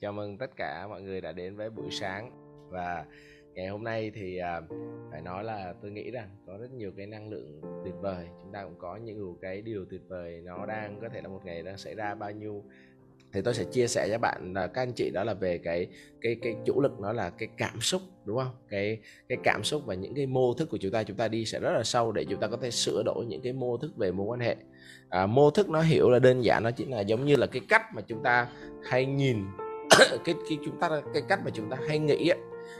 chào mừng tất cả mọi người đã đến với buổi sáng. Và ngày hôm nay thì à, phải nói là tôi nghĩ rằng có rất nhiều cái năng lượng tuyệt vời. Chúng ta cũng có những cái điều tuyệt vời nó đang có thể là một ngày đang xảy ra bao nhiêu. Thì tôi sẽ chia sẻ với bạn là các anh chị đó là về cái cái cái chủ lực nó là cái cảm xúc đúng không? Cái cái cảm xúc và những cái mô thức của chúng ta chúng ta đi sẽ rất là sâu để chúng ta có thể sửa đổi những cái mô thức về mối quan hệ. À, mô thức nó hiểu là đơn giản nó chỉ là giống như là cái cách mà chúng ta hay nhìn cái cái chúng ta cái cách mà chúng ta hay nghĩ ấy,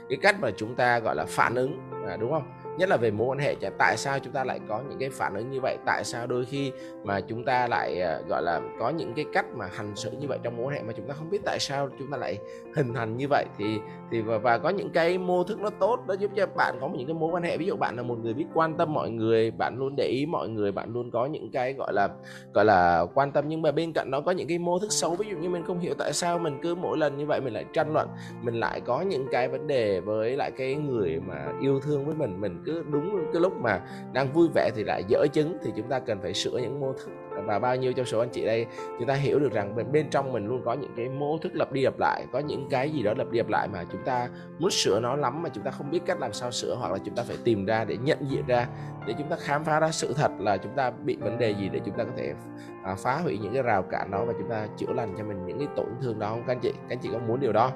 cái cách mà chúng ta gọi là phản ứng à, đúng không? Nhất là về mối quan hệ tại sao chúng ta lại có những cái phản ứng như vậy? Tại sao đôi khi mà chúng ta lại ờ, gọi là có những cái cách mà hành xử như vậy trong mối quan hệ mà chúng ta không biết tại sao chúng ta lại hình thành như vậy? Thì thì và, và có những cái mô thức nó tốt nó giúp cho bạn có những cái mối quan hệ. Ví dụ bạn là một người biết quan tâm mọi người bạn luôn để ý mọi người bạn luôn có những cái gọi là gọi là quan tâm. Nhưng mà bên cạnh đó có những cái mô thức xấu ví dụ như mình không hiểu tại sao mình cứ mỗi lần như vậy mình lại tranh luận mình lại có những cái vấn đề với lại cái người mà yêu thương với mình mình cứ đúng cái lúc mà đang vui vẻ thì lại dở chứng, thì chúng ta cần phải sửa những mô thức và bao nhiêu trong số anh chị đây chúng ta hiểu được rằng bên, bên trong mình luôn có những cái mô thức lặp đi lặp lại có những cái gì đó lặp đi lặp lại mà chúng ta muốn sửa nó lắm mà chúng ta không biết cách làm sao sửa hoặc là chúng ta phải tìm ra để nhận diện ra để chúng ta khám phá ra sự thật là chúng ta bị vấn đề gì để chúng ta có thể à, phá hủy những cái rào cản đó và chúng ta chữa lành cho mình những cái tổn thương đó. Không các anh chị các anh chị có muốn điều đó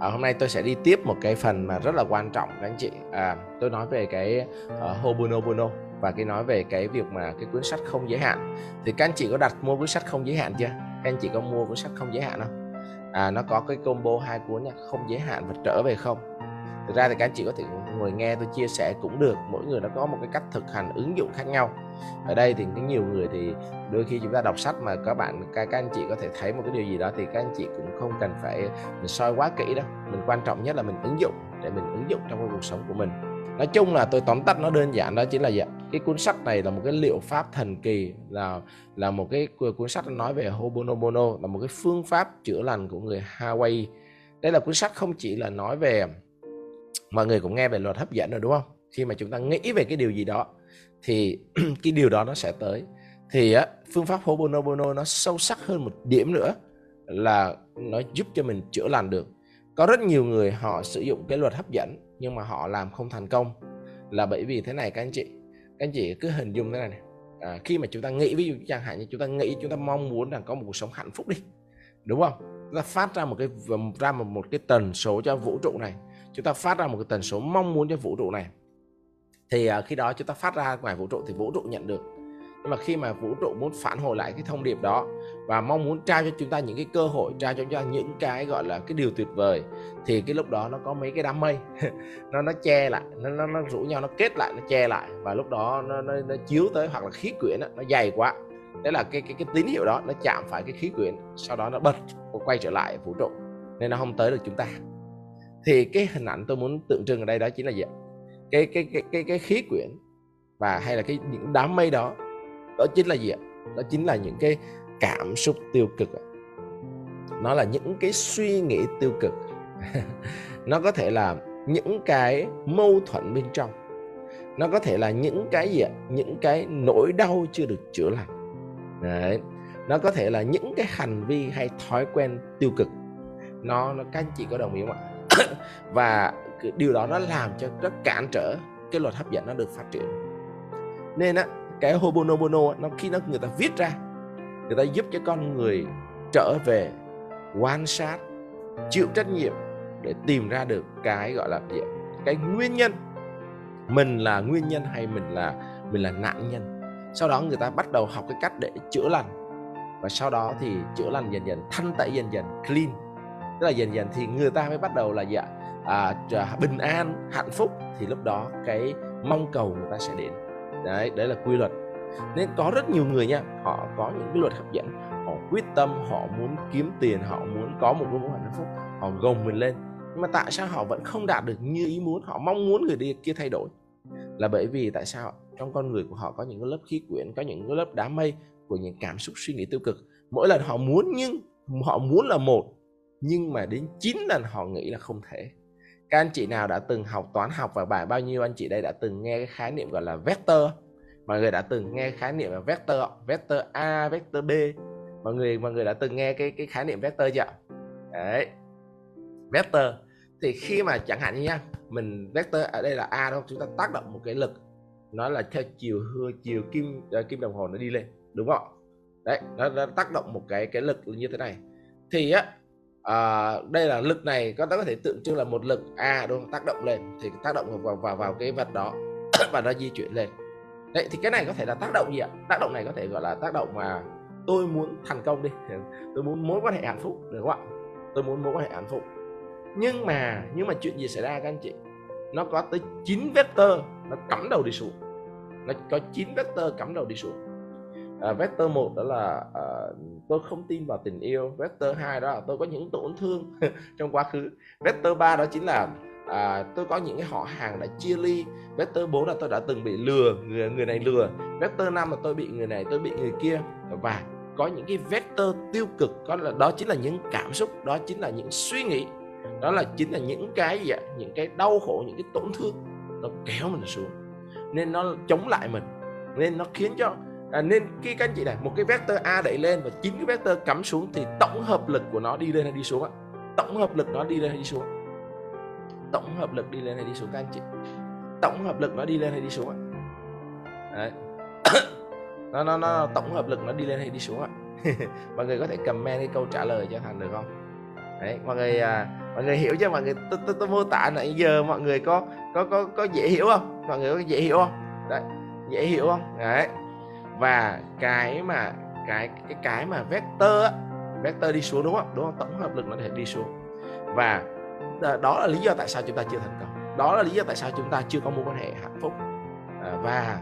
à, hôm nay tôi sẽ đi tiếp một cái phần mà rất là quan trọng các anh chị. À, tôi nói về cái ờ, uh, Hobonobono và cái nói về cái việc mà cái cuốn sách không giới hạn thì các anh chị có đặt mua cuốn sách không giới hạn chưa? Các anh chị có mua cuốn sách không giới hạn không? À, nó có cái combo hai cuốn nha không giới hạn và trở về không. Thực ra thì các anh chị có thể ngồi nghe tôi chia sẻ cũng được mỗi người nó có một cái cách thực hành ứng dụng khác nhau. Ở đây thì có nhiều người thì đôi khi chúng ta đọc sách mà các bạn các, các anh chị có thể thấy một cái điều gì đó thì các anh chị cũng không cần phải mình soi quá kỹ đâu. Mình quan trọng nhất là mình ứng dụng để mình ứng dụng trong cái cuộc sống của mình. Nói chung là tôi tóm tắt nó đơn giản đó chính là gì cái cuốn sách này là một cái liệu pháp thần kỳ là là một cái cuốn sách nói về Hobonobono là một cái phương pháp chữa lành của người Hawaii. Đây là cuốn sách không chỉ là nói về mọi người cũng nghe về luật hấp dẫn rồi đúng không? Khi mà chúng ta nghĩ về cái điều gì đó thì cái điều đó nó sẽ tới. Thì á, phương pháp Hobonobono nó sâu sắc hơn một điểm nữa là nó giúp cho mình chữa lành được. Có rất nhiều người họ sử dụng cái luật hấp dẫn nhưng mà họ làm không thành công. Là bởi vì thế này các anh chị các anh chị cứ hình dung thế này này. À, khi mà chúng ta nghĩ ví dụ chẳng hạn như chúng ta nghĩ chúng ta mong muốn là có một cuộc sống hạnh phúc đi đúng không? Chúng ta phát ra một cái ra một, một cái tần số cho vũ trụ này chúng ta phát ra một cái tần số mong muốn cho vũ trụ này. Thì à, khi đó chúng ta phát ra ngoài vũ trụ thì vũ trụ nhận được nhưng mà khi mà vũ trụ muốn phản hồi lại cái thông điệp đó và mong muốn trao cho chúng ta những cái cơ hội trao cho chúng ta những cái gọi là cái điều tuyệt vời thì cái lúc đó nó có mấy cái đám mây. Nó nó che lại nó nó, nó rủ nhau nó kết lại nó che lại và lúc đó nó nó, nó chiếu tới hoặc là khí quyển đó, nó dày quá. Đấy là cái cái cái tín hiệu đó nó chạm phải cái khí quyển sau đó nó bật quay trở lại vũ trụ nên nó không tới được chúng ta. Thì cái hình ảnh tôi muốn tượng trưng ở đây đó chính là gì cái cái cái cái cái khí quyển và hay là cái những đám mây đó đó chính là gì ạ? Đó chính là những cái cảm xúc tiêu cực nó là những cái suy nghĩ tiêu cực. Nó có thể là những cái mâu thuẫn bên trong. Nó có thể là những cái gì ạ? Những cái nỗi đau chưa được chữa lành. Đấy. Nó có thể là những cái hành vi hay thói quen tiêu cực. Nó nó, các anh chị có đồng ý không ạ? Và điều đó nó làm cho nó cản trở, cái luật hấp dẫn nó được phát triển. Nên á cái Hobonobono nó khi nó người ta viết ra người ta giúp cho con người trở về quan sát chịu trách nhiệm để tìm ra được cái gọi là gì cái nguyên nhân. Mình là nguyên nhân hay mình là mình là nạn nhân? Sau đó người ta bắt đầu học cái cách để chữa lành. Và sau đó thì chữa lành dần dần thanh tẩy dần dần clean. Tức là dần dần thì người ta mới bắt đầu là gì ạ? À, bình an hạnh phúc. Thì lúc đó cái mong cầu người ta sẽ đến đấy đấy là quy luật. Nên có rất nhiều người nha, họ có những cái luật hấp dẫn. Họ quyết tâm, họ muốn kiếm tiền, họ muốn có một mối hạnh phúc, họ gồng mình lên. Nhưng mà tại sao họ vẫn không đạt được như ý muốn, họ mong muốn người đi, kia thay đổi? Là bởi vì tại sao? Trong con người của họ có những cái lớp khí quyển, có những cái lớp đám mây, của những cảm xúc, suy nghĩ tiêu cực. Mỗi lần họ muốn nhưng, họ muốn là một, nhưng mà đến 9 lần họ nghĩ là không thể các anh chị nào đã từng học toán học và bài bao nhiêu anh chị đây đã từng nghe cái khái niệm gọi là vector. Mọi người đã từng nghe khái niệm là vector vector a vector b. Mọi người mọi người đã từng nghe cái cái khái niệm vector chưa đấy. Vector. Thì khi mà chẳng hạn như nha mình vector ở đây là a đâu chúng ta tác động một cái lực nó là theo chiều hư chiều kim ờ, kim đồng hồ nó đi lên đúng không đấy nó, nó tác động một cái cái lực như thế này. Thì á à, đây là lực này các ta có thể tượng trưng là một lực a đúng không? Tác động lên thì tác động vào vào vào cái vật đó và nó di chuyển lên. Đấy thì cái này có thể là tác động gì ạ? Tác động này có thể gọi là tác động mà tôi muốn thành công đi. Tôi muốn mối quan hệ hạnh phúc được không ạ? Tôi muốn mối quan hệ hạnh phúc. Nhưng mà nhưng mà chuyện gì xảy ra các anh chị? Nó có tới 9 vector nó cắm đầu đi xuống. Nó có 9 vector cắm đầu đi xuống à, vector một đó là à, tôi không tin vào tình yêu. Vector 2 đó là tôi có những tổn thương trong quá khứ. Vector 3 đó chính là à, tôi có những cái họ hàng đã chia ly. Vector 4 là tôi đã từng bị lừa người người này lừa. Vector 5 là tôi bị người này tôi bị người kia. Và có những cái vector tiêu cực có là đó chính là những cảm xúc đó chính là những suy nghĩ. Đó là chính là những cái gì ạ? Những cái đau khổ những cái tổn thương nó kéo mình xuống. Nên nó chống lại mình. Nên nó khiến cho à, nên khi các anh chị này một cái vector a đẩy lên và chín cái vector cắm xuống thì tổng hợp lực của nó đi lên hay đi xuống ạ? Tổng hợp lực nó đi lên hay đi xuống tổng hợp lực đi lên hay đi xuống các anh chị? Tổng hợp lực nó đi lên hay đi xuống ạ? Đấy. Nó nó nó tổng hợp lực nó đi lên hay đi xuống ạ? Mọi người có thể comment cái câu trả lời cho thành được không? Đấy mọi người à, mọi người hiểu chưa? Mọi người tôi tôi, tôi mô tả nãy giờ mọi người có có có có dễ hiểu không? Mọi người có dễ hiểu không? Đấy dễ hiểu không? Đấy và cái mà cái cái cái mà vector á, vector đi xuống đúng không? Đúng không? Tổng hợp lực nó thể đi xuống. Và đó là lý do tại sao chúng ta chưa thành công. Đó là lý do tại sao chúng ta chưa có mối quan hệ hạnh phúc. À, và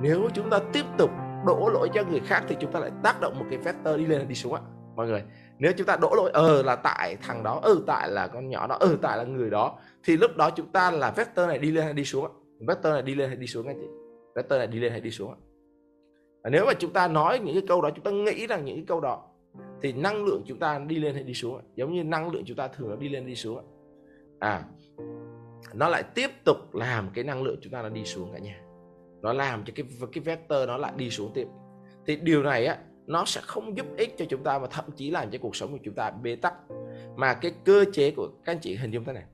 nếu chúng ta tiếp tục đổ lỗi cho người khác thì chúng ta lại tác động một cái vector đi lên đi xuống ạ mọi người nếu chúng ta đổ lỗi ờ là tại thằng đó ừ tại là con nhỏ đó ừ tại là người đó thì lúc đó chúng ta là vector này đi lên hay đi xuống ạ vector này đi lên hay đi xuống anh chị? Vector này đi lên hay đi xuống ạ nếu mà chúng ta nói những cái câu đó, chúng ta nghĩ rằng những cái câu đó, thì năng lượng chúng ta đi lên hay đi xuống giống như năng lượng chúng ta thường nó đi lên, đi xuống à nó lại tiếp tục làm cái năng lượng chúng ta nó đi xuống cả nhà. Nó làm cho cái cái vector nó lại đi xuống tiếp. Thì điều này á, nó sẽ không giúp ích cho chúng ta và thậm chí làm cho cuộc sống của chúng ta bế tắc. Mà cái cơ chế của các anh chị hình dung thế này.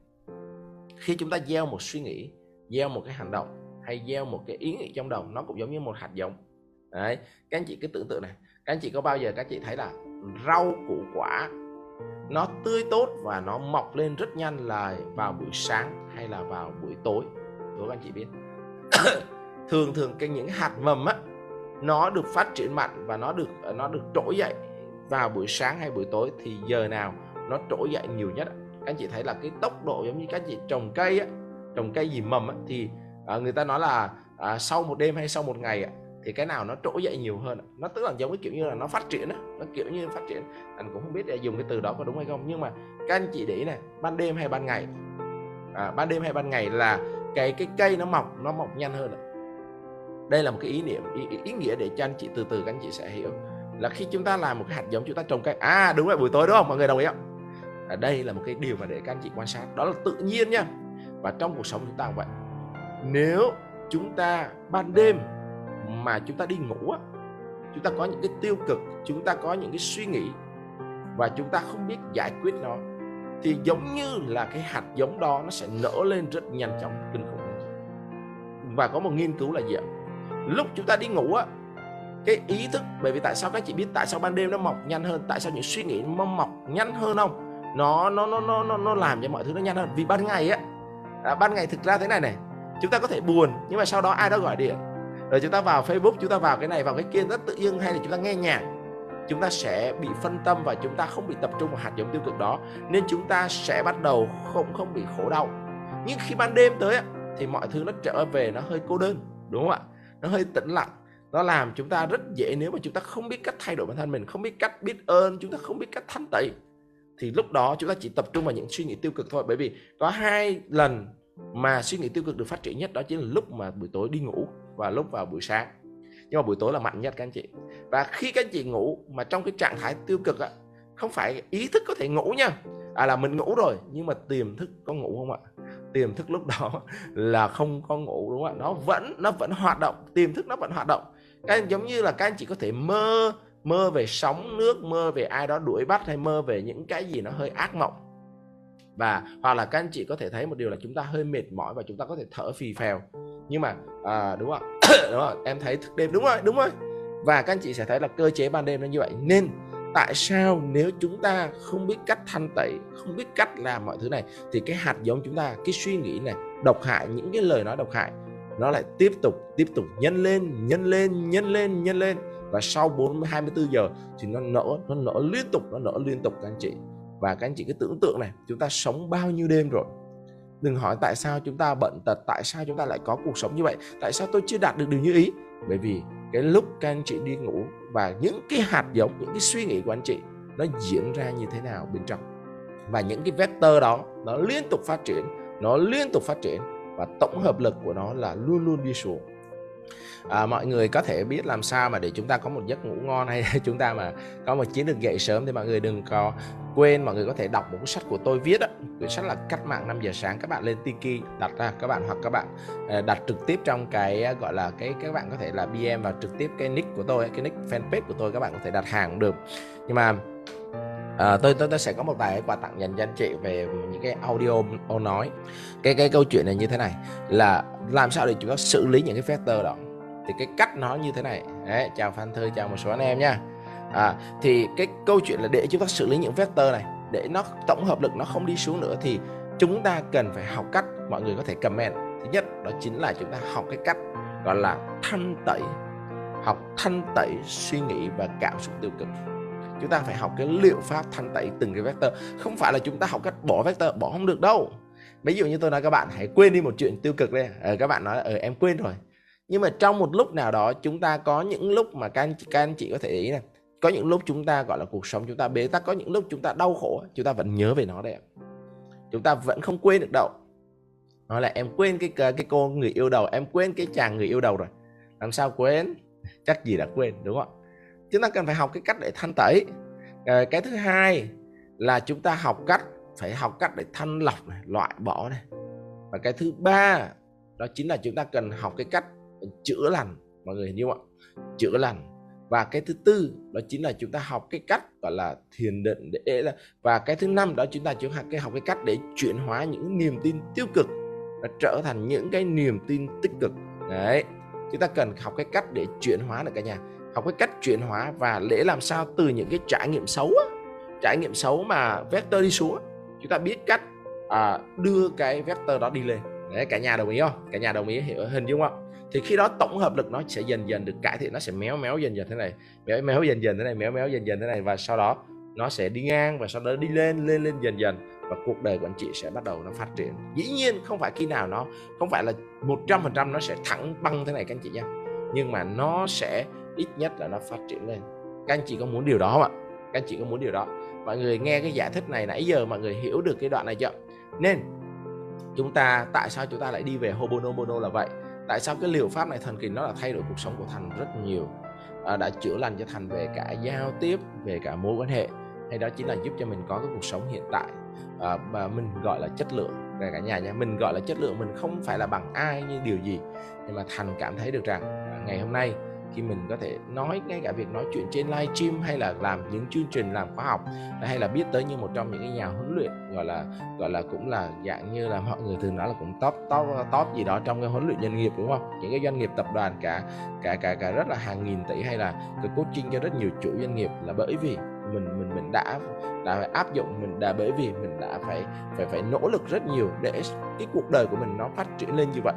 Khi chúng ta gieo một suy nghĩ, gieo một cái hành động hay gieo một cái ý nghĩ trong đầu, nó cũng giống như một hạt giống đấy các anh chị cứ tưởng tượng này các anh chị có bao giờ các anh chị thấy là rau củ quả nó tươi tốt và nó mọc lên rất nhanh là vào buổi sáng hay là vào buổi tối? Đúng các anh chị biết? Thường thường cái những hạt mầm á nó được phát triển mạnh và nó được nó được trỗi dậy vào buổi sáng hay buổi tối thì giờ nào nó trỗi dậy nhiều nhất các anh chị thấy là cái tốc độ giống như các anh chị trồng cây á trồng cây gì mầm á thì à, người ta nói là à, sau một đêm hay sau một ngày á, thì cái nào nó trỗi dậy nhiều hơn nó tức là giống cái kiểu như là nó phát triển á nó kiểu như phát triển. Anh cũng không biết để dùng cái từ đó có đúng hay không nhưng mà các anh chị để ý này ban đêm hay ban ngày? À, ban đêm hay ban ngày là cái cái cây nó mọc nó mọc nhanh hơn đây là một cái ý niệm ý, ý nghĩa để cho anh chị từ từ các anh chị sẽ hiểu. Là khi chúng ta làm một cái hạt giống chúng ta trồng cây. À đúng rồi buổi tối đúng không? Mọi người đồng ý không? À, đây là một cái điều mà để các anh chị quan sát. Đó là tự nhiên nha. Và trong cuộc sống chúng ta cũng vậy. Nếu chúng ta ban đêm mà chúng ta đi ngủ á chúng ta có những cái tiêu cực chúng ta có những cái suy nghĩ và chúng ta không biết giải quyết nó thì giống như là cái hạt giống đó nó sẽ nở lên rất nhanh chóng kinh khủng. Và có một nghiên cứu là gì ạ? Lúc chúng ta đi ngủ á cái ý thức bởi vì tại sao các chị biết tại sao ban đêm nó mọc nhanh hơn tại sao những suy nghĩ nó mọc nhanh hơn không? Nó nó nó nó nó, nó làm cho mọi thứ nó nhanh hơn. Vì ban ngày á à, ban ngày thực ra thế này này chúng ta có thể buồn nhưng mà sau đó ai đó gọi điện rồi chúng ta vào Facebook chúng ta vào cái này vào cái kia rất tự nhiên hay là chúng ta nghe nhạc chúng ta sẽ bị phân tâm và chúng ta không bị tập trung vào hạt giống tiêu cực đó nên chúng ta sẽ bắt đầu không không bị khổ đau nhưng khi ban đêm tới thì mọi thứ nó trở về nó hơi cô đơn đúng không ạ nó hơi tĩnh lặng nó làm chúng ta rất dễ nếu mà chúng ta không biết cách thay đổi bản thân mình không biết cách biết ơn chúng ta không biết cách thanh tẩy thì lúc đó chúng ta chỉ tập trung vào những suy nghĩ tiêu cực thôi bởi vì có hai lần mà suy nghĩ tiêu cực được phát triển nhất đó chính là lúc mà buổi tối đi ngủ và lúc vào buổi sáng. Nhưng mà buổi tối là mạnh nhất các anh chị. Và khi các anh chị ngủ mà trong cái trạng thái tiêu cực á, không phải ý thức có thể ngủ nha. À là mình ngủ rồi, nhưng mà tiềm thức có ngủ không ạ? Tiềm thức lúc đó là không có ngủ, đúng không ạ? Nó vẫn nó vẫn hoạt động, tiềm thức nó vẫn hoạt động. Các anh, giống như là các anh chị có thể mơ mơ về sóng nước, mơ về ai đó đuổi bắt, hay mơ về những cái gì nó hơi ác mộng và hoặc là các anh chị có thể thấy một điều là chúng ta hơi mệt mỏi và chúng ta có thể thở phì phèo. Nhưng mà à, đúng không đúng không em thấy thức đêm đúng rồi đúng rồi. Và các anh chị sẽ thấy là cơ chế ban đêm nó như vậy. Nên tại sao nếu chúng ta không biết cách thanh tẩy không biết cách làm mọi thứ này thì cái hạt giống chúng ta cái suy nghĩ này độc hại những cái lời nói độc hại nó lại tiếp tục tiếp tục nhân lên nhân lên nhân lên nhân lên. Và sau 4 24 giờ thì nó nở nó nở liên tục nó nở liên tục các anh chị và các anh chị cứ tưởng tượng này, chúng ta sống bao nhiêu đêm rồi? Đừng hỏi tại sao chúng ta bận tật, tại sao chúng ta lại có cuộc sống như vậy? Tại sao tôi chưa đạt được điều như ý? Bởi vì cái lúc các anh chị đi ngủ và những cái hạt giống, những cái suy nghĩ của anh chị, nó diễn ra như thế nào bên trong. Và những cái vector đó, nó liên tục phát triển, nó liên tục phát triển và tổng hợp lực của nó là luôn luôn đi xuống à, mọi người có thể biết làm sao mà để chúng ta có một giấc ngủ ngon hay chúng ta mà có một chiến lược dậy sớm thì mọi người đừng có quên mọi người có thể đọc một cuốn sách của tôi viết đó quyển sách là cách mạng 5 giờ sáng các bạn lên tiki đặt ra các bạn hoặc các bạn ờ, đặt trực tiếp trong cái ờ, gọi là cái các bạn có thể là bm và trực tiếp cái nick của tôi cái nick fanpage của tôi các bạn có thể đặt hàng cũng được. Nhưng mà À, tôi, tôi tôi sẽ có một vài quà tặng dành cho anh chị về những cái audio ô nói. Cái cái câu chuyện này như thế này là làm sao để chúng ta xử lý những cái factor đó? Thì cái cách nó như thế này. Đấy chào phan thư chào một số anh em nha. À, thì cái câu chuyện là để chúng ta xử lý những vector này để nó tổng hợp lực nó không đi xuống nữa thì chúng ta cần phải học cách mọi người có thể comment. Thứ nhất đó chính là chúng ta học cái cách gọi là thanh tẩy học thanh tẩy suy nghĩ và cảm xúc tiêu cực. Chúng ta phải học cái liệu pháp thanh tẩy từng cái vector. Không phải là chúng ta học cách bỏ vector bỏ không được đâu. Ví dụ như tôi nói các bạn hãy quên đi một chuyện tiêu cực đi ờ, các bạn nói ờ em quên rồi nhưng mà trong một lúc nào đó chúng ta có những lúc mà các anh, các anh chị có thể ý này. Có những lúc chúng ta gọi là cuộc sống chúng ta bế tắc có những lúc chúng ta đau khổ chúng ta vẫn nhớ về nó đấy chúng ta vẫn không quên được đâu. Nói là em quên cái cái cô người yêu đầu em quên cái chàng người yêu đầu rồi. Làm sao quên? Chắc gì đã quên đúng không chúng ta cần phải học cái cách để thanh tẩy. Ờ, cái thứ hai là chúng ta học cách phải học cách để thanh lọc này, loại bỏ này. Và cái thứ ba đó chính là chúng ta cần học cái cách chữa lành mọi người hiểu không ạ? Chữa lành. Và cái thứ tư đó chính là chúng ta học cái cách gọi là thiền định để là và cái thứ năm đó chúng ta chúng ta cái học cái cách để chuyển hóa những niềm tin tiêu cực và trở thành những cái niềm tin tích cực. Đấy chúng ta cần học cái cách để chuyển hóa được cả nhà. Học cái cách chuyển hóa và để làm sao từ những cái trải nghiệm xấu á, trải nghiệm xấu mà vector đi xuống chúng ta biết cách à, đưa cái vector đó đi lên. Đấy cả nhà đồng ý không? Cả nhà đồng ý hiểu hình dung không thì khi đó tổng hợp lực nó sẽ dần dần được cải thiện, nó sẽ méo méo dần dần thế này, méo méo dần dần thế này, méo méo dần dần thế này và sau đó nó sẽ đi ngang và sau đó đi lên lên lên dần dần và cuộc đời của anh chị sẽ bắt đầu nó phát triển. Dĩ nhiên không phải khi nào nó, không phải là một trăm phần trăm nó sẽ thẳng băng thế này các anh chị nha nhưng mà nó sẽ ít nhất là nó phát triển lên. Các anh chị có muốn điều đó không ạ? Các anh chị có muốn điều đó? Mọi người nghe cái giải thích này nãy giờ mọi người hiểu được cái đoạn này chưa? Nên, chúng ta, tại sao chúng ta lại đi về Hobonobono là vậy? Tại sao cái liệu pháp này thần kỳ? Nó là thay đổi cuộc sống của thành rất nhiều. À, đã chữa lành cho thành về cả giao tiếp về cả mối quan hệ. Hay đó chính là giúp cho mình có cái cuộc sống hiện tại. À, mà mình gọi là chất lượng về cả nhà nha mình gọi là chất lượng mình không phải là bằng ai như điều gì. Nhưng mà thành cảm thấy được rằng à, ngày hôm nay khi mình có thể nói ngay cả việc nói chuyện trên live stream hay là làm những chương trình làm khóa học, hay là biết tới như một trong những cái nhà huấn luyện, gọi là gọi là cũng là dạng như là mọi người thường nói là cũng top top top gì đó trong cái huấn luyện doanh nghiệp, đúng không? Những cái doanh nghiệp tập đoàn cả cả cả cả rất là hàng nghìn tỷ hay là cái coaching cho rất nhiều chủ doanh nghiệp là bởi vì mình mình mình đã đã phải áp dụng, mình đã bởi vì mình đã phải phải phải nỗ lực rất nhiều để cái cuộc đời của mình nó phát triển lên như vậy.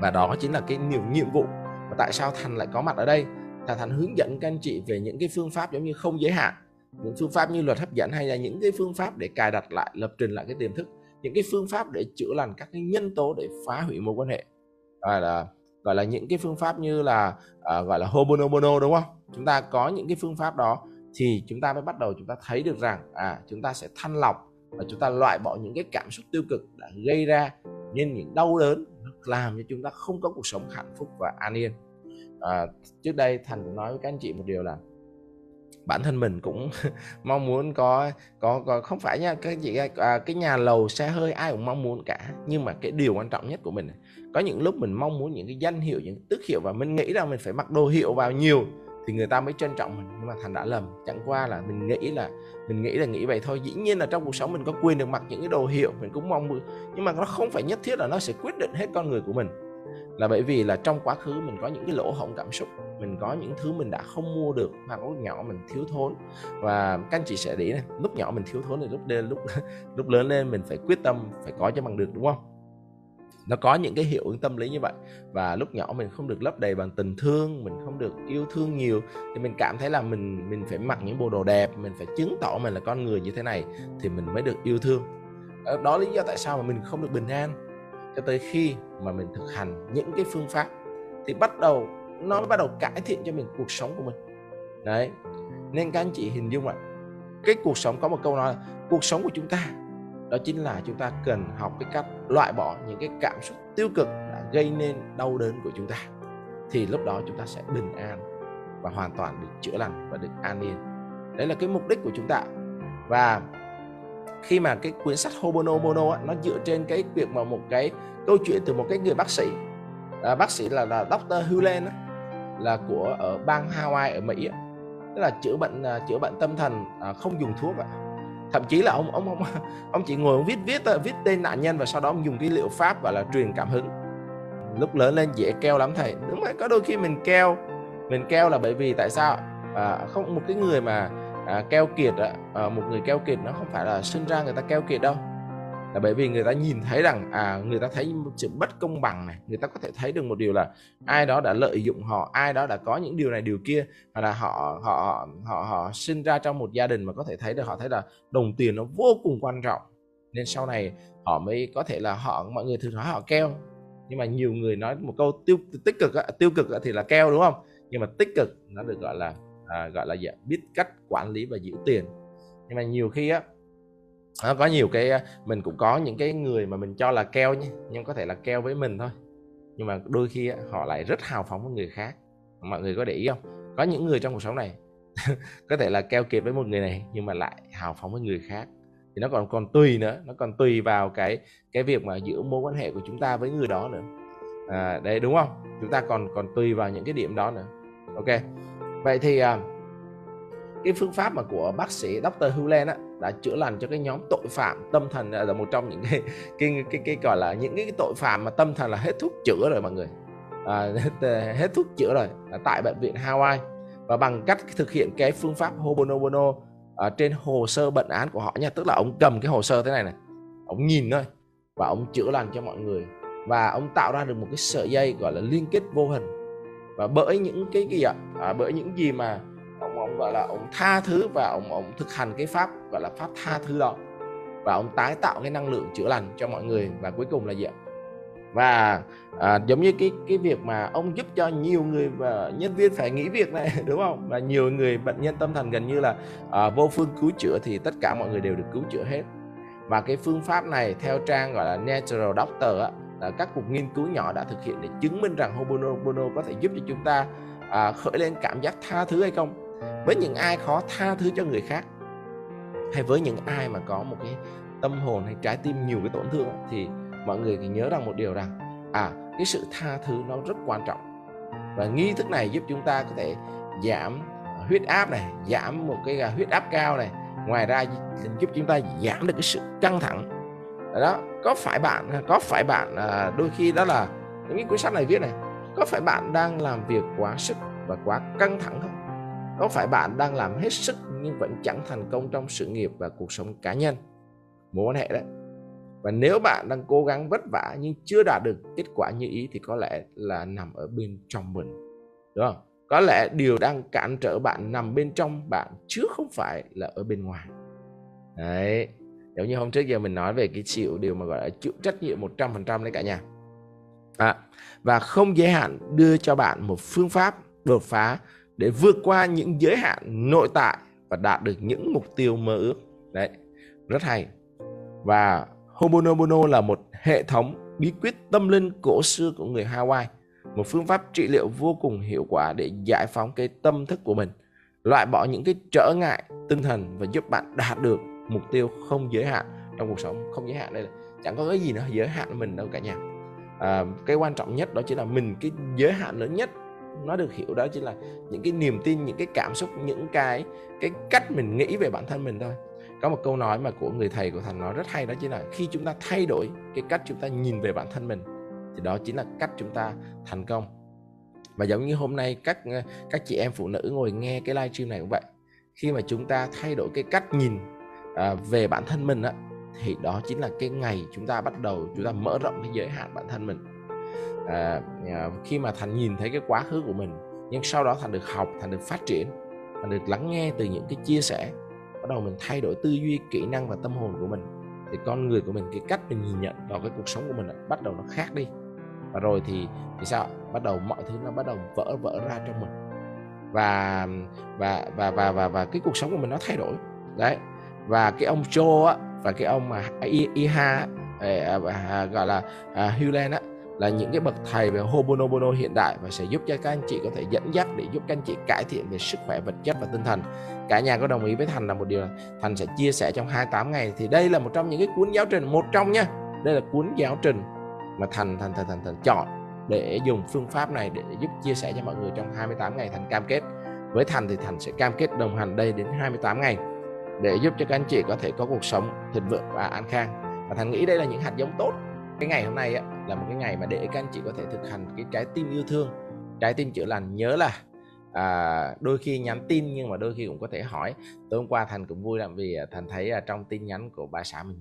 Và đó chính là cái niềm, nhiệm vụ và tại sao thành lại có mặt ở đây? Là thành hướng dẫn các anh chị về những cái phương pháp giống như không giới hạn những phương pháp như luật hấp dẫn hay là những cái phương pháp để cài đặt lại lập trình lại cái tiềm thức những cái phương pháp để chữa lành các cái nhân tố để phá hủy mối quan hệ. Gọi là gọi là những cái phương pháp như là à, gọi là hobonobono đúng không? Chúng ta có những cái phương pháp đó thì chúng ta mới bắt đầu chúng ta thấy được rằng à chúng ta sẽ thanh lọc và chúng ta loại bỏ những cái cảm xúc tiêu cực đã gây ra nên những đau đớn làm cho chúng ta không có cuộc sống hạnh phúc và an yên. À, trước đây thành cũng nói với các anh chị một điều là bản thân mình cũng mong muốn có có có không phải nha các chị à, cái nhà lầu xe hơi ai cũng mong muốn cả. Nhưng mà cái điều quan trọng nhất của mình có những lúc mình mong muốn những cái danh hiệu những tước hiệu và mình nghĩ rằng mình phải mặc đồ hiệu vào nhiều thì người ta mới trân trọng mình. Nhưng mà thành đã lầm, chẳng qua là mình nghĩ là, mình nghĩ là nghĩ vậy thôi. Dĩ nhiên là trong cuộc sống mình có quyền được mặc những cái đồ hiệu, mình cũng mong nhưng mà nó không phải nhất thiết là nó sẽ quyết định hết con người của mình. Là bởi vì là trong quá khứ mình có những cái lỗ hổng cảm xúc, mình có những thứ mình đã không mua được hoặc lúc nhỏ mình thiếu thốn. Và các anh chị sẽ để này, lúc nhỏ mình thiếu thốn thì lúc lên lúc lúc lớn lên mình phải quyết tâm, phải có cho bằng được, đúng không? Nó có những cái hiệu ứng tâm lý như vậy. Và lúc nhỏ mình không được lấp đầy bằng tình thương, mình không được yêu thương nhiều. Thì mình cảm thấy là mình mình phải mặc những bộ đồ đẹp, mình phải chứng tỏ mình là con người như thế này thì mình mới được yêu thương. Ờ, đó lý do tại sao mà mình không được bình an. Cho tới khi mà mình thực hành những cái phương pháp thì bắt đầu, nó bắt đầu cải thiện cho mình cuộc sống của mình. Đấy. Nên các anh chị hình dung ạ, cái cuộc sống có một câu nói là, cuộc sống của chúng ta đó chính là chúng ta cần học cái cách loại bỏ những cái cảm xúc tiêu cực đã gây nên đau đớn của chúng ta thì lúc đó chúng ta sẽ bình an và hoàn toàn được chữa lành và được an yên đấy là cái mục đích của chúng ta và khi mà cái quyển sách Hobonobono á, nó dựa trên cái việc mà một cái câu chuyện từ một cái người bác sĩ à, bác sĩ là là Dr. Hulen á, là của ở bang Hawaii ở Mỹ á. tức là chữa bệnh ờ, chữa bệnh tâm thần à, không dùng thuốc ạ thậm chí là ông ông ông ông chỉ ngồi ông viết viết viết tên nạn nhân và sau đó ông dùng cái liệu pháp gọi là truyền cảm hứng. Lúc lớn lên dễ keo lắm thầy. Đúng rồi có đôi khi mình keo mình keo là bởi vì tại sao? À, không một cái người mà à, keo kiệt à, một người keo kiệt nó không phải là sinh ra người ta keo kiệt đâu là bởi vì người ta nhìn thấy rằng à người ta thấy một sự bất công bằng này người ta có thể thấy được một điều là ai đó đã lợi dụng họ ai đó đã có những điều này điều kia hoặc là họ họ họ họ sinh ra trong một gia đình mà có thể thấy được họ thấy là đồng tiền nó vô cùng quan trọng. Nên sau này họ mới có thể là họ mọi người thường nói họ keo. Nhưng mà nhiều người nói một câu tiêu tích cực tiêu cực thì là keo đúng không? Nhưng mà tích cực nó được gọi là à, gọi là gì? biết cách quản lý và giữ tiền. Nhưng mà nhiều khi á nó có nhiều cái mình cũng có những cái người mà mình cho là keo nhé nhưng có thể là keo với mình thôi. Nhưng mà đôi khi họ lại rất hào phóng với người khác. Mọi người có để ý không? Có những người trong cuộc sống này có thể là keo kiệt với một người này nhưng mà lại hào phóng với người khác. Thì nó còn còn tùy nữa nó còn tùy vào cái cái việc mà giữa mối quan hệ của chúng ta với người đó nữa. À, đấy đúng không? Chúng ta còn còn tùy vào những cái điểm đó nữa. Ok vậy thì à, cái phương pháp mà của bác sĩ Dr. Hulen á đã chữa lành cho cái nhóm tội phạm tâm thần à, là một trong những cái cái cái, cái gọi là những cái tội phạm mà tâm thần là hết thuốc chữa rồi mọi người. À, hết, hết thuốc chữa rồi à, tại bệnh viện Hawaii. Và bằng cách thực hiện cái phương pháp Hobonobono ở à, trên hồ sơ bệnh án của họ nha tức là ông cầm cái hồ sơ thế này này ông nhìn thôi và ông chữa lành cho mọi người. Và ông tạo ra được một cái sợi dây gọi là liên kết vô hình. Và bởi những cái gì ạ? À, bởi những gì mà ông gọi là ông tha thứ và ông ông thực hành cái pháp gọi là pháp tha thứ đó. Và ông tái tạo cái năng lượng chữa lành cho mọi người. Và cuối cùng là gì ạ? Và à, giống như cái cái việc mà ông giúp cho nhiều người và nhân viên phải nghỉ việc này đúng không? Và nhiều người bệnh nhân tâm thần gần như là à, vô phương cứu chữa thì tất cả mọi người đều được cứu chữa hết. Và cái phương pháp này theo trang gọi là Natural Doctor á, là các cuộc nghiên cứu nhỏ đã thực hiện để chứng minh rằng Ho'oponopono có thể giúp cho chúng ta à, khởi lên cảm giác tha thứ hay không với những ai khó tha thứ cho người khác, hay với những ai mà có một cái tâm hồn hay trái tim nhiều cái tổn thương thì mọi người thì nhớ rằng một điều rằng à cái sự tha thứ nó rất quan trọng. Và nghi thức này giúp chúng ta có thể giảm huyết áp này, giảm một cái à, huyết áp cao này. Ngoài ra giúp chúng ta giảm được cái sự căng thẳng. Đó có phải bạn à, có phải bạn à, đôi khi đó là những cái cuốn sách này viết này, có phải bạn đang làm việc quá sức và quá căng thẳng không? Có phải bạn đang làm hết sức nhưng vẫn chẳng thành công trong sự nghiệp và cuộc sống cá nhân? Mối quan hệ đấy. Và nếu bạn đang cố gắng vất vả nhưng chưa đạt được kết quả như ý thì có lẽ là nằm ở bên trong mình. Đúng không? Có lẽ điều đang cản trở bạn nằm bên trong bạn chứ không phải là ở bên ngoài. Đấy. Giống như hôm trước giờ mình nói về cái chịu điều mà gọi là chịu trách nhiệm 100% đấy cả nhà. À, và không giới hạn đưa cho bạn một phương pháp đột phá để vượt qua những giới hạn nội tại và đạt được những mục tiêu mơ ước. Đấy rất hay. Và Hobonobono là một hệ thống bí quyết tâm linh cổ xưa của người Hawaii một phương pháp trị liệu vô cùng hiệu quả để giải phóng cái tâm thức của mình loại bỏ những cái trở ngại tinh thần và giúp bạn đạt được mục tiêu không giới hạn trong cuộc sống. Không giới hạn đây là chẳng có cái gì nó giới hạn mình đâu cả nhà. À, cái quan trọng nhất đó chính là mình cái giới hạn lớn nhất nó được hiểu đó chính là những cái niềm tin những cái cảm xúc những cái cái cách mình nghĩ về bản thân mình thôi. Có một câu nói mà của người thầy của thành nói rất hay đó chính là khi chúng ta thay đổi cái cách chúng ta nhìn về bản thân mình thì đó chính là cách chúng ta thành công. Và giống như hôm nay các ờ, các chị em phụ nữ ngồi nghe cái livestream này cũng vậy khi mà chúng ta thay đổi cái cách nhìn à, về bản thân mình á thì đó chính là cái ngày chúng ta bắt đầu chúng ta mở rộng cái giới hạn bản thân mình. À, à, khi mà thành nhìn thấy cái quá khứ của mình nhưng sau đó thành được học thành được phát triển thành được lắng nghe từ những cái chia sẻ bắt đầu mình thay đổi tư duy kỹ năng và tâm hồn của mình thì con người của mình cái cách mình nhìn nhận vào cái cuộc sống của mình bắt đầu nó khác đi. Và rồi thì thì sao? Bắt đầu mọi thứ nó bắt đầu vỡ vỡ ra trong mình. Và và và và và, và cái cuộc sống của mình nó thay đổi. Đấy. Và cái ông Joe á và cái ông mà Iha à, à, gọi là Hulen á là những cái bậc thầy về Hobonobono hiện đại và sẽ giúp cho các anh chị có thể dẫn dắt để giúp các anh chị cải thiện về sức khỏe vật chất và tinh thần. Cả nhà có đồng ý với Thành là một điều là Thành sẽ chia sẻ trong 28 ngày thì đây là một trong những cái cuốn giáo trình một trong nha. Đây là cuốn giáo trình mà Thành Thành Thành Thành, thành chọn để dùng phương pháp này để giúp chia sẻ cho mọi người trong 28 ngày Thành cam kết. Với Thành thì Thành sẽ cam kết đồng hành đây đến 28 ngày để giúp cho các anh chị có thể có cuộc sống thịnh vượng và an khang. Và Thành nghĩ đây là những hạt giống tốt cái ngày hôm nay á, là một cái ngày mà để các anh chị có thể thực hành cái trái tim yêu thương. Trái tim chữa lành nhớ là à, đôi khi nhắn tin nhưng mà đôi khi cũng có thể hỏi. Tối hôm qua thành cũng vui lắm vì à, thành thấy à, trong tin nhắn của bà xã mình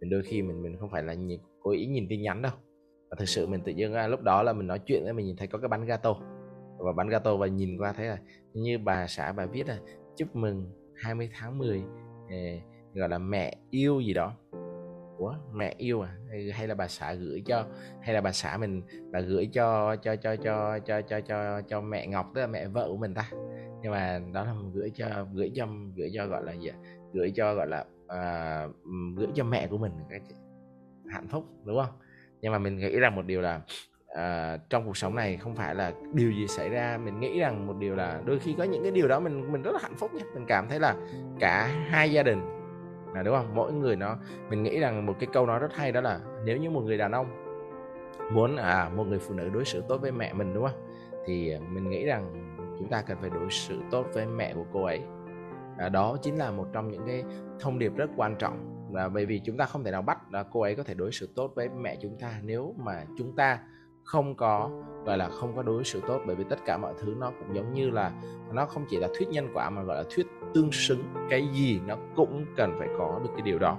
mình đôi khi mình mình không phải là nhìn, cố ý nhìn tin nhắn đâu. Và thực sự mình tự dưng à, lúc đó là mình nói chuyện với mình nhìn thấy có cái bánh gato. Và bánh gato và nhìn qua thấy là như bà xã bà viết là chúc mừng 20 tháng 10 eh, ờ, gọi là mẹ yêu gì đó của mẹ yêu à? Hay, là bà xã gửi cho hay là bà xã mình bà gửi cho cho cho cho cho cho cho cho mẹ Ngọc tức là mẹ vợ của mình ta? Nhưng mà đó là gửi cho gửi cho gửi cho gọi là gì gửi cho gọi là à, gửi cho mẹ của mình cái hạnh phúc đúng không? Nhưng mà mình nghĩ rằng một điều là à, trong cuộc sống này không phải là điều gì xảy ra mình nghĩ rằng một điều là đôi khi có những cái điều đó mình mình rất là hạnh phúc nha. Mình cảm thấy là cả hai gia đình là đúng không? Mỗi người nó mình nghĩ rằng một cái câu nói rất hay đó là nếu như một người đàn ông muốn à một người phụ nữ đối xử tốt với mẹ mình đúng không? Thì mình nghĩ rằng chúng ta cần phải đối xử tốt với mẹ của cô ấy. À, đó chính là một trong những cái thông điệp rất quan trọng. Và bởi vì chúng ta không thể nào bắt là cô ấy có thể đối xử tốt với mẹ chúng ta nếu mà chúng ta không có gọi là không có đối xử tốt bởi vì tất cả mọi thứ nó cũng giống như là nó không chỉ là thuyết nhân quả mà gọi là thuyết tương xứng. Cái gì nó cũng cần phải có được cái điều đó.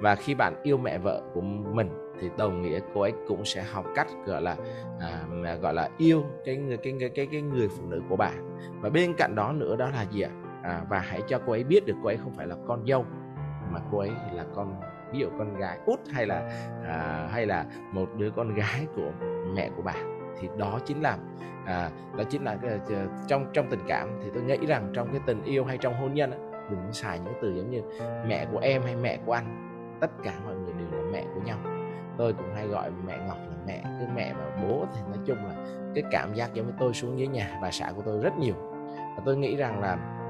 Và khi bạn yêu mẹ vợ của mình thì đồng nghĩa cô ấy cũng sẽ học cách gọi là à, gọi là yêu cái người cái cái cái cái người phụ nữ của bạn. Và bên cạnh đó nữa đó là gì ạ? À, và hãy cho cô ấy biết được cô ấy không phải là con dâu mà cô ấy là con ví dụ con gái út hay là à, hay là một đứa con gái của mẹ của bà thì đó chính là à, đó chính là cái, à, trong trong tình cảm thì tôi nghĩ rằng trong cái tình yêu hay trong hôn nhân đừng xài những từ giống như mẹ của em hay mẹ của anh tất cả mọi người đều là mẹ của nhau. Tôi cũng hay gọi mẹ ngọc là mẹ cứ mẹ và bố thì nói chung là cái cảm giác giống như tôi xuống dưới nhà bà xã của tôi rất nhiều. Và tôi nghĩ rằng là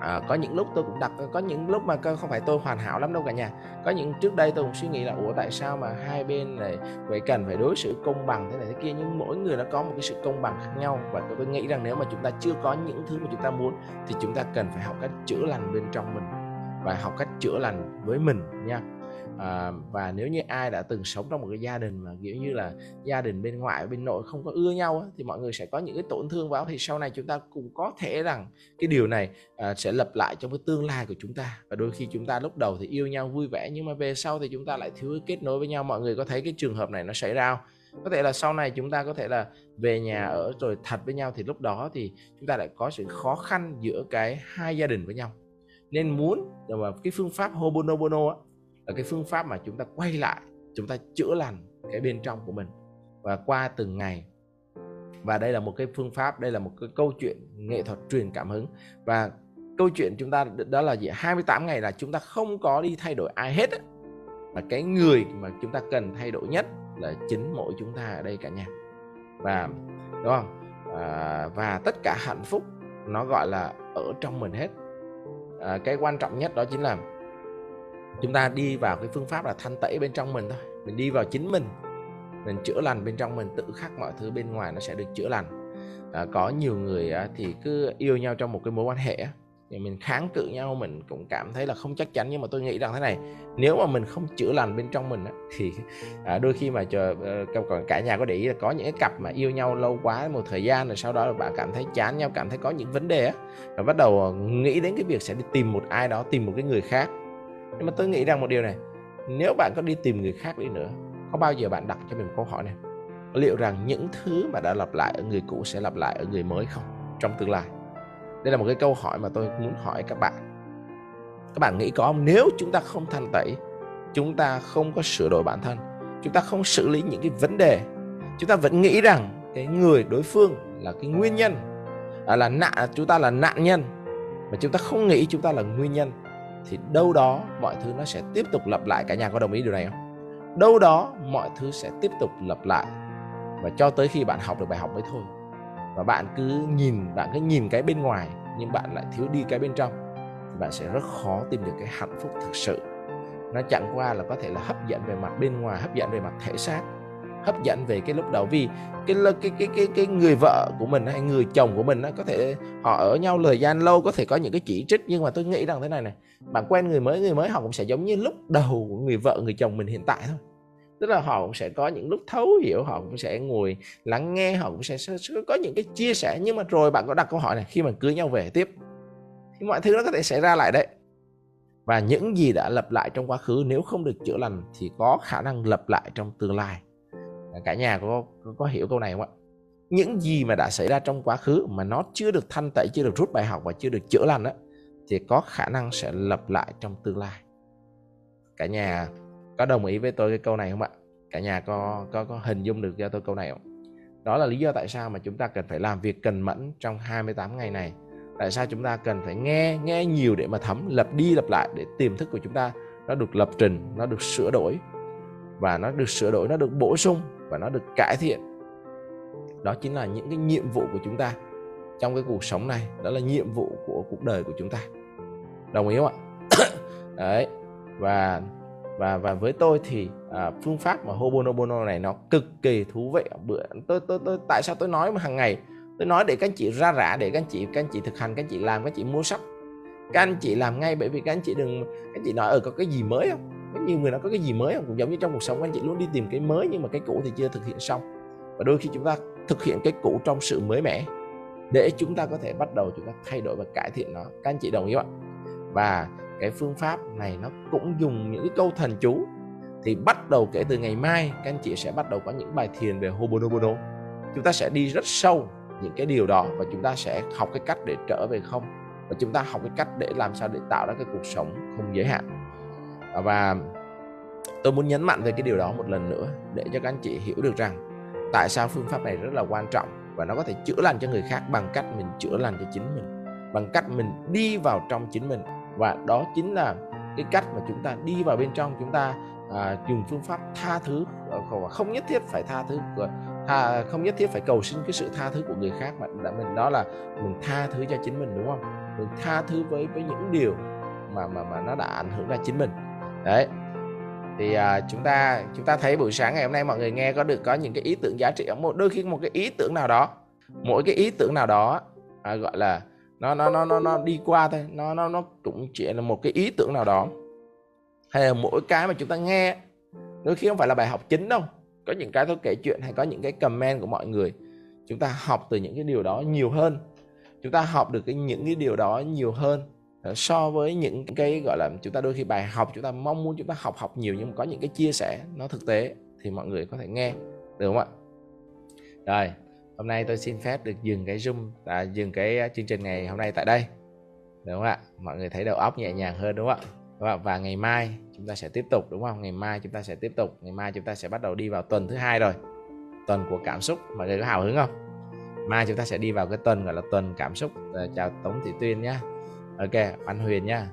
à, có những lúc tôi cũng đặt ờ, có những lúc mà không phải tôi hoàn hảo lắm đâu cả nhà. Có những trước đây tôi cũng suy nghĩ là ủa tại sao mà hai bên này vậy cần phải đối xử công bằng thế này thế kia? Nhưng mỗi người nó có một cái sự công bằng khác nhau. Và tôi nghĩ rằng nếu mà chúng ta chưa có những thứ mà chúng ta muốn thì chúng ta cần phải học cách chữa lành bên trong mình và học cách chữa lành với mình nha à, và nếu như ai đã từng sống trong một cái gia đình mà kiểu như là gia đình bên ngoại bên nội không có ưa nhau thì mọi người sẽ có những cái tổn thương vào thì sau này chúng ta cũng có thể rằng cái điều này à, sẽ lặp lại trong cái tương lai của chúng ta. Và đôi khi chúng ta lúc đầu thì yêu nhau vui vẻ nhưng mà về sau thì chúng ta lại thiếu cái kết nối với nhau. Mọi người có thấy cái trường hợp này nó xảy ra không? có thể là sau này chúng ta có thể là về nhà ở rồi thật với nhau thì lúc đó thì chúng ta lại có sự khó khăn giữa cái hai gia đình với nhau. Nên muốn ờ, mà cái phương pháp Hobonobono á, là cái phương pháp mà chúng ta quay lại chúng ta chữa lành cái bên trong của mình. Và qua từng ngày và đây là một cái phương pháp đây là một cái câu chuyện nghệ thuật truyền cảm hứng. Và câu chuyện chúng ta đó là gì 28 ngày là chúng ta không có đi thay đổi ai hết mà cái người mà chúng ta cần thay đổi nhất là chính mỗi chúng ta ở đây cả nhà. Và đúng không? À, và tất cả hạnh phúc nó gọi là ở trong mình hết. À, cái quan trọng nhất đó chính là chúng ta đi vào cái phương pháp là thanh tẩy bên trong mình thôi. Mình đi vào chính mình mình chữa lành bên trong mình tự khắc mọi thứ bên ngoài nó sẽ được chữa lành. À, có nhiều người á, thì cứ yêu nhau trong một cái mối quan hệ á, thì mình kháng cự nhau mình cũng cảm thấy là không chắc chắn. Nhưng mà tôi nghĩ rằng thế này nếu mà mình không chữa lành bên trong mình á, thì à, đôi khi mà chờ ờ, còn cả nhà có để ý là có những cái cặp mà yêu nhau lâu quá một thời gian rồi sau đó là bạn cảm thấy chán nhau cảm thấy có những vấn đề á và bắt đầu ờ, nghĩ đến cái việc sẽ đi tìm một ai đó tìm một cái người khác nhưng mà tôi nghĩ rằng một điều này nếu bạn có đi tìm người khác đi nữa có bao giờ bạn đặt cho mình một câu hỏi này? Liệu rằng những thứ mà đã lặp lại ở người cũ sẽ lặp lại ở người mới không trong tương lai? Đây là một cái câu hỏi mà tôi muốn hỏi các bạn. Các bạn nghĩ có không? Nếu chúng ta không thanh tẩy chúng ta không có sửa đổi bản thân chúng ta không xử lý những cái vấn đề chúng ta vẫn nghĩ rằng cái người đối phương là cái nguyên nhân à, là nạn chúng ta là nạn nhân mà chúng ta không nghĩ chúng ta là nguyên nhân thì đâu đó mọi thứ nó sẽ tiếp tục lặp lại. Cả nhà có đồng ý điều này không? Đâu đó mọi thứ sẽ tiếp tục lặp lại. Và cho tới khi bạn học được bài học mới thôi. Và bạn cứ nhìn, bạn cứ nhìn cái bên ngoài, nhưng bạn lại thiếu đi cái bên trong. Thì bạn sẽ rất khó tìm được cái hạnh phúc thực sự. Nó chẳng qua là có thể là hấp dẫn về mặt bên ngoài, hấp dẫn về mặt thể xác hấp dẫn về cái lúc đầu vì cái cái cái cái cái người vợ của mình hay người chồng của mình nó có thể họ ở nhau thời gian lâu, có thể có những cái chỉ trích, nhưng mà tôi nghĩ rằng thế này này, bạn quen người mới người mới họ cũng sẽ giống như lúc đầu của người vợ, người chồng mình hiện tại thôi. Tức là họ cũng sẽ có những lúc thấu hiểu, họ cũng sẽ ngồi lắng nghe, họ cũng sẽ có những cái chia sẻ. Nhưng mà rồi bạn có đặt câu hỏi này, khi mà cưới nhau về tiếp, thì mọi thứ nó có thể xảy ra lại đấy. Và những gì đã lặp lại trong quá khứ, nếu không được chữa lành thì có khả năng lặp lại trong tương lai cả nhà có, có có hiểu câu này không ạ? Những gì mà đã xảy ra trong quá khứ mà nó chưa được thanh tẩy chưa được rút bài học và chưa được chữa lành á thì có khả năng sẽ lặp lại trong tương lai. Cả nhà có đồng ý với tôi cái câu này không ạ? Cả nhà có có có hình dung được cho tôi câu này không? Đó là lý do tại sao mà chúng ta cần phải làm việc cần mẫn trong 28 ngày này. Tại sao chúng ta cần phải nghe nghe nhiều để mà thấm lặp đi lặp lại để tiềm thức của chúng ta nó được lập trình nó được sửa đổi. Và nó được sửa đổi nó được bổ sung và nó được cải thiện. Đó chính là những cái nhiệm vụ của chúng ta trong cái cuộc sống này. Đó là nhiệm vụ của cuộc đời của chúng ta. Đồng ý không ạ? Đấy. Và và và với tôi thì à, phương pháp mà Hobonobono này nó cực kỳ thú vị. Bữa tôi tôi tôi tại sao tôi nói mà hàng ngày? Tôi nói để các anh chị ra rã để các anh chị các anh chị thực hành các anh chị làm các anh chị mua sách các anh chị làm ngay bởi vì các anh chị đừng các anh chị nói ở ờ, có cái gì mới không? Có nhiều người nói có cái gì mới không? Cũng giống như trong cuộc sống anh chị luôn đi tìm cái mới nhưng mà cái cũ thì chưa thực hiện xong. Và đôi khi chúng ta thực hiện cái cũ trong sự mới mẻ để chúng ta có thể bắt đầu chúng ta thay đổi và cải thiện nó. Các anh chị đồng ý không và cái phương pháp này nó cũng dùng những cái câu thần chú thì bắt đầu kể từ ngày mai, các anh chị sẽ bắt đầu có những bài thiền về Hobonobono chúng ta sẽ đi rất sâu những cái điều đó và chúng ta sẽ học cái cách để trở về không? Và chúng ta học cái cách để làm sao để tạo ra cái cuộc sống không giới hạn? Và tôi muốn nhấn mạnh về cái điều đó một lần nữa để cho các anh chị hiểu được rằng tại sao phương pháp này rất là quan trọng và nó có thể chữa lành cho người khác bằng cách mình chữa lành cho chính mình bằng cách mình đi vào trong chính mình. Và đó chính là cái cách mà chúng ta đi vào bên trong chúng ta à, dùng phương pháp tha thứ à, không nhất thiết phải tha thứ tha, không nhất thiết phải cầu xin cái sự tha thứ của người khác mà mình đó là mình tha thứ cho chính mình đúng không? Mình tha thứ với với những điều mà mà mà nó đã ảnh hưởng ra chính mình đấy. Thì à, chúng ta chúng ta thấy buổi sáng ngày hôm nay mọi người nghe có được có những cái ý tưởng giá trị ở một đôi khi một cái ý tưởng nào đó mỗi cái ý tưởng nào đó à, gọi là nó nó nó nó nó đi qua thôi nó nó nó cũng chỉ là một cái ý tưởng nào đó. Hay là mỗi cái mà chúng ta nghe đôi khi không phải là bài học chính đâu. Có những cái tôi kể chuyện hay có những cái comment của mọi người chúng ta học từ những cái điều đó nhiều hơn. Chúng ta học được cái những cái điều đó nhiều hơn. Ờ, so với những cái gọi là chúng ta đôi khi bài học chúng ta mong muốn chúng ta học học nhiều nhưng mà có những cái chia sẻ nó thực tế thì mọi người có thể nghe được không ạ? Rồi hôm nay tôi xin phép được dừng cái zoom à, dừng cái à, chương trình ngày hôm nay tại đây đúng không ạ? Mọi người thấy đầu óc nhẹ nhàng hơn đúng không ạ? Và ngày mai chúng ta sẽ tiếp tục đúng không? Ngày mai chúng ta sẽ tiếp tục ngày mai chúng ta sẽ bắt đầu đi vào tuần thứ hai rồi. Tuần của cảm xúc mọi người có hào hứng không? Mai chúng ta sẽ đi vào cái tuần gọi là tuần cảm xúc. Chào tống thị tuyên nhé ok anh huyền nhá.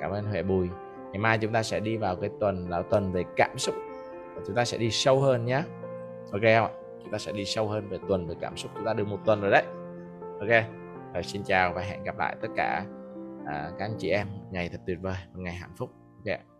Cảm ơn huệ bùi. Ngày mai chúng ta sẽ đi vào cái tuần là tuần về cảm xúc. Và chúng ta sẽ đi sâu hơn nhá. Ok không ạ? Chúng ta sẽ đi sâu hơn về tuần về cảm xúc. Chúng ta được một tuần rồi đấy. Ok. Rồi xin chào và hẹn gặp lại tất cả à, các anh chị em. Ngày thật tuyệt vời một ngày hạnh phúc. Ok